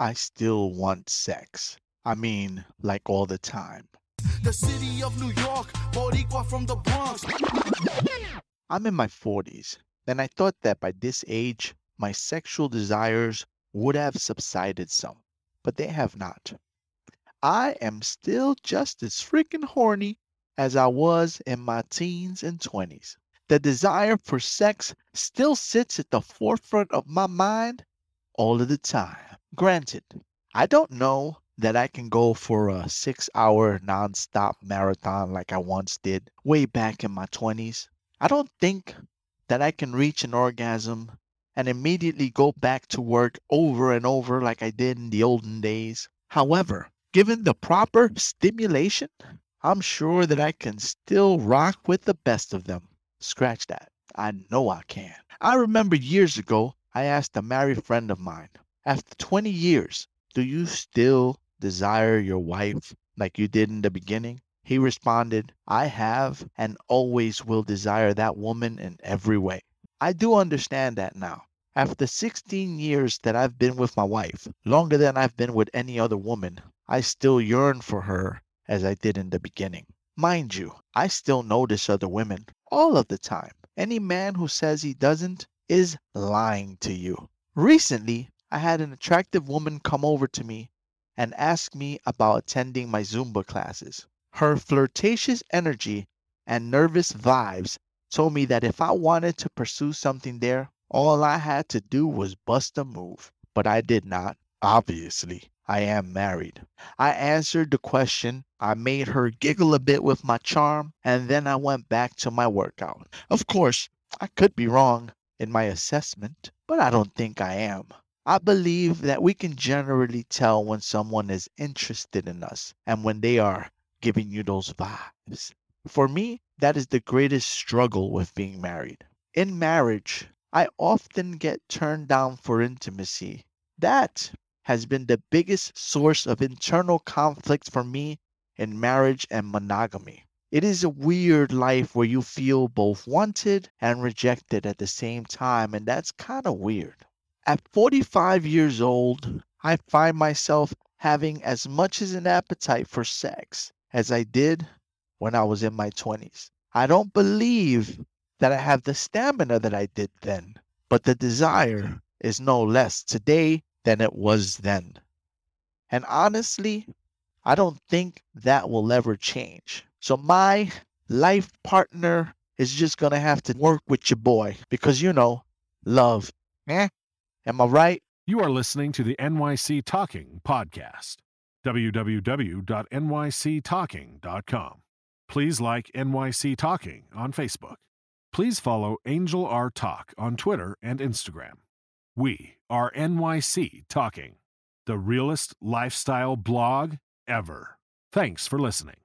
I still want sex. I mean, like all the time. The city of New York, Boricua from the Bronx. I'm in my 40s, and I thought that by this age, my sexual desires would have subsided some, but they have not. I am still just as freaking horny as I was in my teens and 20s. The desire for sex still sits at the forefront of my mind all of the time. Granted, I don't know that I can go for a six hour nonstop marathon like I once did way back in my 20s. I don't think that I can reach an orgasm and immediately go back to work over and over like I did in the olden days. However, given the proper stimulation, I'm sure that I can still rock with the best of them. Scratch that. I know I can. I remember years ago, I asked a married friend of mine, after 20 years, do you still desire your wife like you did in the beginning? He responded, I have and always will desire that woman in every way. I do understand that now. After 16 years that I've been with my wife, longer than I've been with any other woman, I still yearn for her as I did in the beginning. Mind you, I still notice other women all of the time. Any man who says he doesn't is lying to you. Recently, I had an attractive woman come over to me and ask me about attending my Zumba classes. Her flirtatious energy and nervous vibes told me that if I wanted to pursue something there, all I had to do was bust a move. But I did not. Obviously, I am married. I answered the question. I made her giggle a bit with my charm, and then I went back to my workout. Of course, I could be wrong in my assessment, but I don't think I am. I believe that we can generally tell when someone is interested in us and when they are giving you those vibes. For me, that is the greatest struggle with being married. In marriage, I often get turned down for intimacy. That has been the biggest source of internal conflict for me in marriage and monogamy. It is a weird life where you feel both wanted and rejected at the same time, and that's kind of weird. At 45 years old, I find myself having as much as an appetite for sex as I did when I was in my 20s. I don't believe that I have the stamina that I did then, but the desire is no less today than it was then. And honestly, I don't think that will ever change. So my life partner is just going to have to work with your boy because, you know, love. Eh? Am I right? You are listening to the NYC Talking podcast. www.nyctalking.com. Please like NYC Talking on Facebook. Please follow Angel R Talk on Twitter and Instagram. We are NYC Talking, the realest lifestyle blog ever. Thanks for listening.